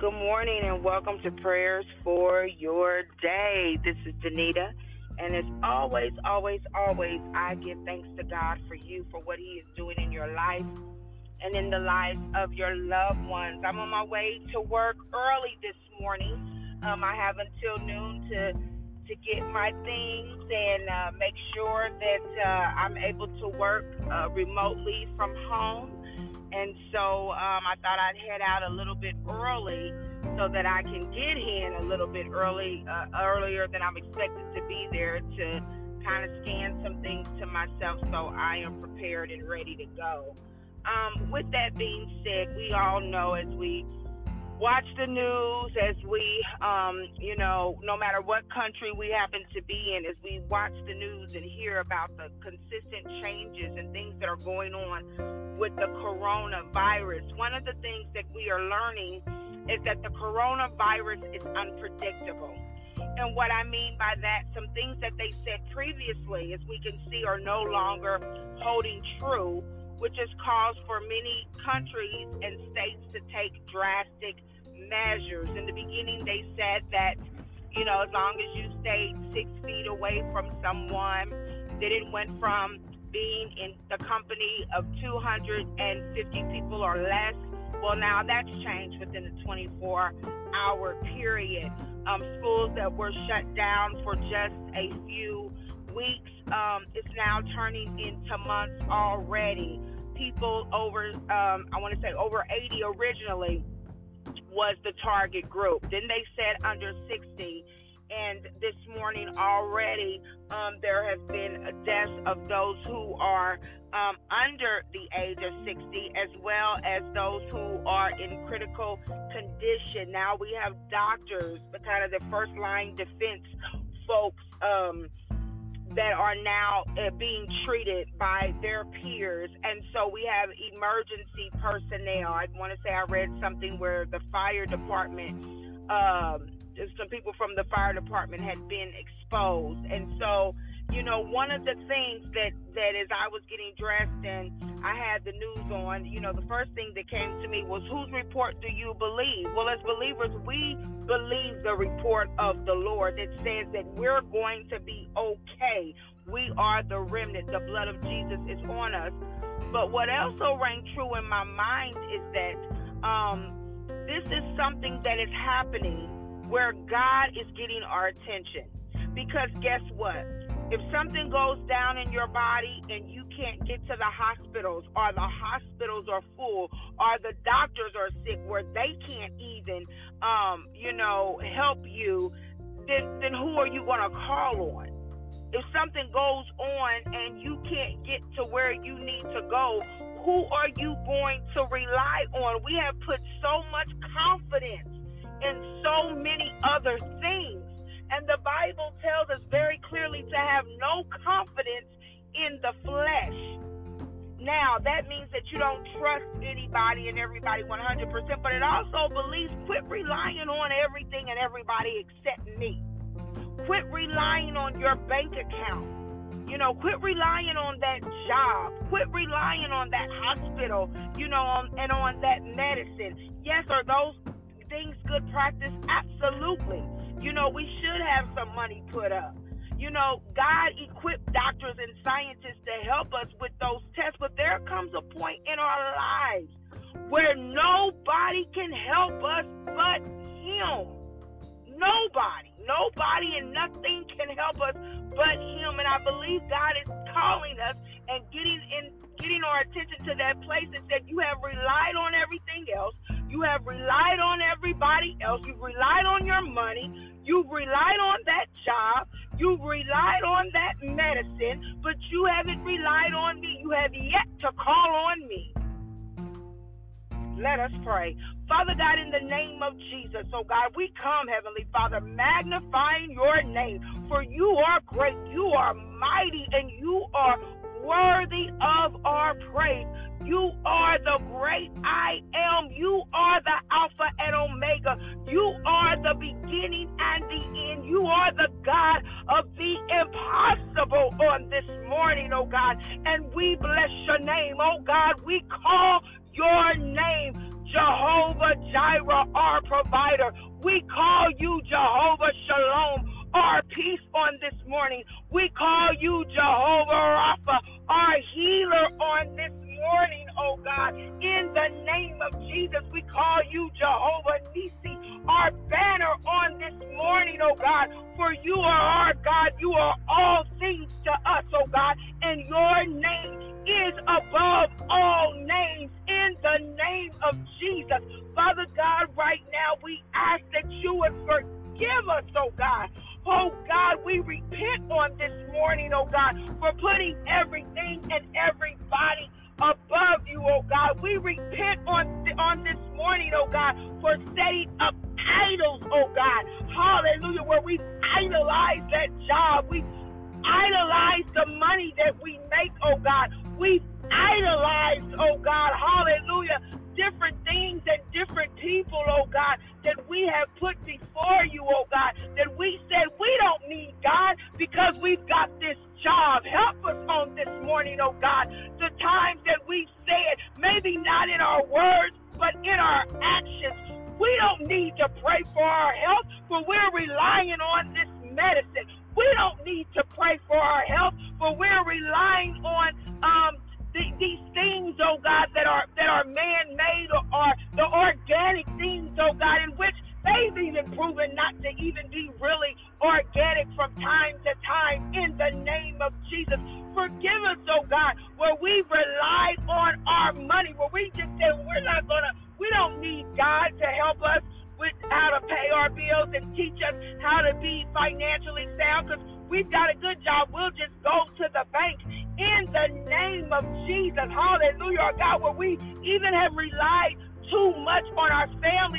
Good morning and welcome to Prayers for Your Day. This is Danita, and as always, always, always, I give thanks to God for you, for what He is doing in your life and in the lives of your loved ones. I'm on my way to work early this morning. Um, I have until noon to to get my things and uh, make sure that uh, I'm able to work uh, remotely from home. And so um, I thought I'd head out a little bit early so that I can get in a little bit early, uh, earlier than I'm expected to be there to kind of scan some things to myself so I am prepared and ready to go. Um, with that being said, we all know as we watch the news, as we, um, you know, no matter what country we happen to be in, as we watch the news and hear about the consistent changes and things that are going on with the coronavirus, one of the things that we are learning is that the coronavirus is unpredictable. And what I mean by that, some things that they said previously, as we can see, are no longer holding true, which has caused for many countries and states to take drastic measures. In the beginning, they said that, you know, as long as you stayed six feet away from someone, then it went from being in the company of 250 people or less. Well, now that's changed within the 24 hour period. Um, schools that were shut down for just a few weeks um, is now turning into months already. People over, um, I want to say over 80 originally was the target group. Then they said under 60. And this morning already, um, there have been deaths of those who are um, under the age of 60, as well as those who are in critical condition. Now we have doctors, the kind of the first line defense folks. Um, that are now uh, being treated by their peers. And so we have emergency personnel. I want to say I read something where the fire department, um, some people from the fire department had been exposed. And so you know, one of the things that that as I was getting dressed and I had the news on, you know, the first thing that came to me was whose report do you believe? Well, as believers, we believe the report of the Lord that says that we're going to be okay. We are the remnant. The blood of Jesus is on us. But what also rang true in my mind is that um, this is something that is happening where God is getting our attention. Because guess what? If something goes down in your body and you can't get to the hospitals, or the hospitals are full, or the doctors are sick where they can't even, um, you know, help you, then then who are you going to call on? If something goes on and you can't get to where you need to go, who are you going to rely on? We have put so much confidence in so many other things and the Bible tells us very clearly to have no confidence in the flesh. Now, that means that you don't trust anybody and everybody 100%, but it also believes quit relying on everything and everybody except me. Quit relying on your bank account. You know, quit relying on that job. Quit relying on that hospital, you know, and on that medicine. Yes, are those things good practice? Absolutely. You know, we should have some money put up. You know, God equipped doctors and scientists to help us with those tests, but there comes a point in our lives where nobody can help us but Him. Nobody, nobody, and nothing can help us but Him. And I believe God is calling us and getting in, getting our attention to that place and said, "You have relied on everything else. You have relied on everybody else. You've relied on your money. You've relied on that job. You've relied on that medicine, but you haven't relied on me. You have yet to call on me. Let us pray. Father God, in the name of Jesus, oh God, we come, Heavenly Father, magnifying your name, for you are great, you are mighty, and you are worthy of our praise. You are the great I am. You are the Alpha and Omega. You are the beginning and the end. You are the God of the impossible on this morning, oh God. And we bless your name, oh God. We call your name Jehovah Jireh, our provider. We call you Jehovah Shalom, our peace on this morning. We call you Jehovah Rapha, our healer on this morning, oh God. In the name of Jesus, we call you Jehovah Nisi, our banner on this morning, oh God. For you are our God. You are all things to us, oh God. And your name is above all names the name of Jesus. Father God, right now we ask that you would forgive us, oh God. Oh God, we repent on this morning, oh God, for putting everything and everybody above you, oh God. We repent on on this morning, oh God, for setting up idols, oh God. Hallelujah, where we idolize that job. We idolize the money that we make, oh God. We idolize, oh God, hallelujah, different things and different people, oh God, that we have put before you, oh God, that we said we don't need God because we've got this job. Help us on this morning, oh God. The times that we said, maybe not in our words, but in our actions. We don't need to pray for our health, for we're relying on this medicine. We don't need to pray for our health, but we're relying on um, time to time. In the name of Jesus, forgive us, oh God, where we've relied on our money, where we just said we're not gonna, we don't need God to help us with how to pay our bills and teach us how to be financially sound because we've got a good job. We'll just go to the bank in the name of Jesus. Hallelujah, God, where we even have relied too much on our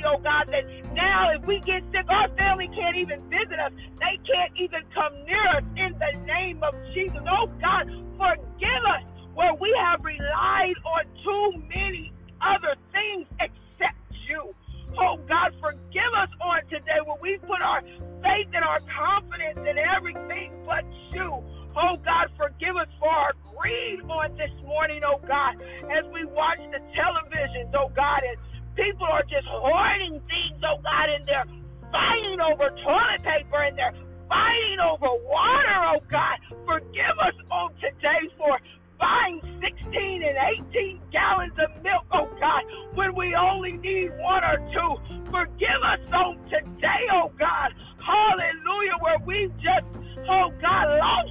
family, oh God, that now if we get sick, our family can't even visit us. They can't even come near us in the name of Jesus. Oh God, forgive us where we have relied on too many other things except you. Oh God, forgive us on today when we put our faith and our confidence in everything but you. Oh God, forgive us for our greed on this morning, oh God, as we watch the televisions, oh God, and people are just hoarding things, oh God, and they're fighting over toilet paper and they're fighting over water, oh God. Forgive us on today for buying 16 and 18 gallons of milk, oh God, when we only need one or two. Forgive us on today, oh God. Hallelujah, where we've just, oh God, lost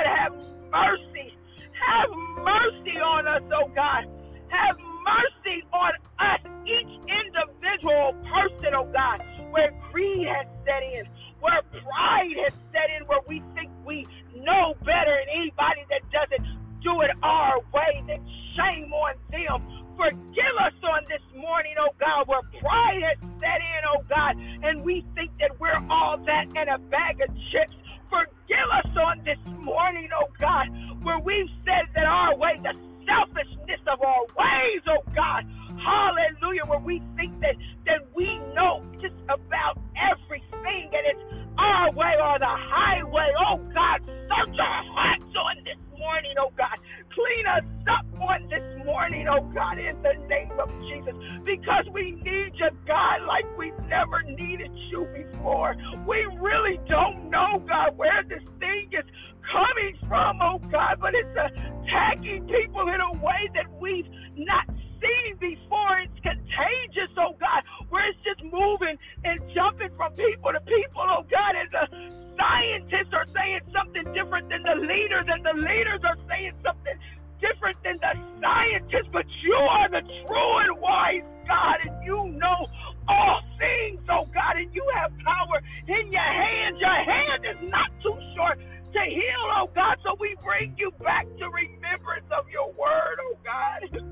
would have mercy. Have mercy on us, oh God. Have mercy on us, each individual person, oh God, where greed has set in, where pride has set in, where we think we know better than anybody that doesn't do it our way, then shame on them Forgive us on this morning, oh God, where pride has set in, oh God, and we think that we're all that and a bag of chips. Forgive us on this morning, oh God, where we've said that our way, the selfishness of our ways, oh in the name of Jesus, because we need you, God, like we've never needed you before. We really don't know, God, where this thing is coming from, oh God, but it's attacking people in a way that we've not seen before. It's contagious, oh God, where it's just moving and jumping from people to people, oh God, and the scientists are saying something different than the leaders, and the leaders are saying something different than the scientists, but you are the true and wise God, and you know all things, oh God, and you have power in your hand. Your hand is not too short to heal, oh God, so we bring you back to remembrance of your word, oh God.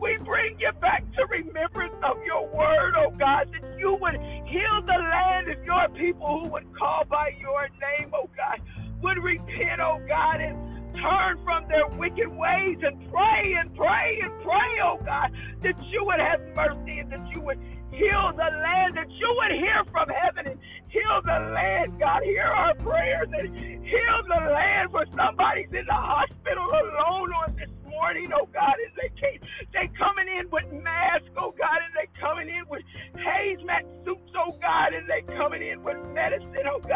We bring you back to remembrance of your word, oh God, that you would heal the land if your people who would call by your name, oh God, would repent, oh God, and turn from their wicked ways and pray and pray and pray, oh God, that you would have mercy and that you would heal the land, that you would hear from heaven and heal the land, God. Hear our prayers and heal the land for somebody's in the hospital alone on this morning, oh God, and they can't, they coming in with masks, oh God, and they coming in with hazmat suits, oh God, and they coming in with medicine, oh God,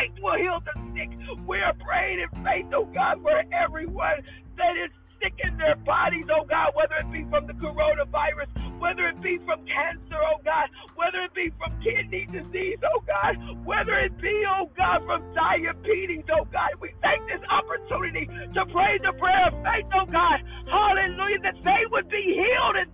faith will heal the sick. We are praying in faith, oh God, for everyone that is sick in their bodies, oh God, whether it be from the coronavirus, whether it be from cancer, oh God, whether it be from kidney disease, oh God, whether it be, oh God, from diabetes, oh God. We take this opportunity to pray the prayer of faith, oh God. Hallelujah, that they would be healed this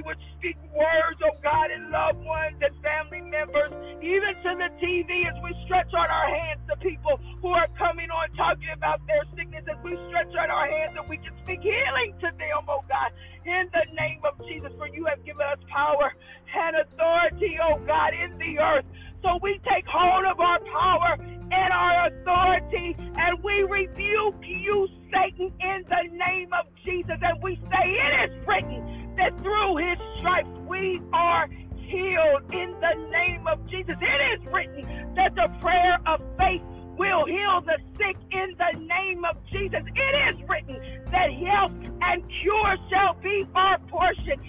we would speak words, oh God, and loved ones and family members, even to the TV as we stretch out our hands to people who are coming on talking about their sickness, as we stretch out our hands and we can speak healing to them, oh God, in the name of Jesus. For you have given us power and authority, oh God, in the earth. So we take hold of our power and our authority, and we rebuke you, Satan, in the name of Jesus. And we say, It is written that through his stripes we are healed in the name of Jesus. It is written that the prayer of faith will heal the sick in the name of Jesus. It is written that health and cure shall be our portion.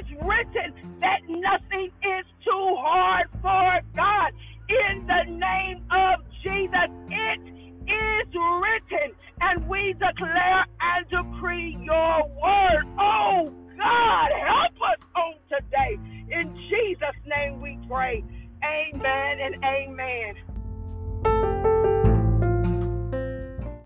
Is written that nothing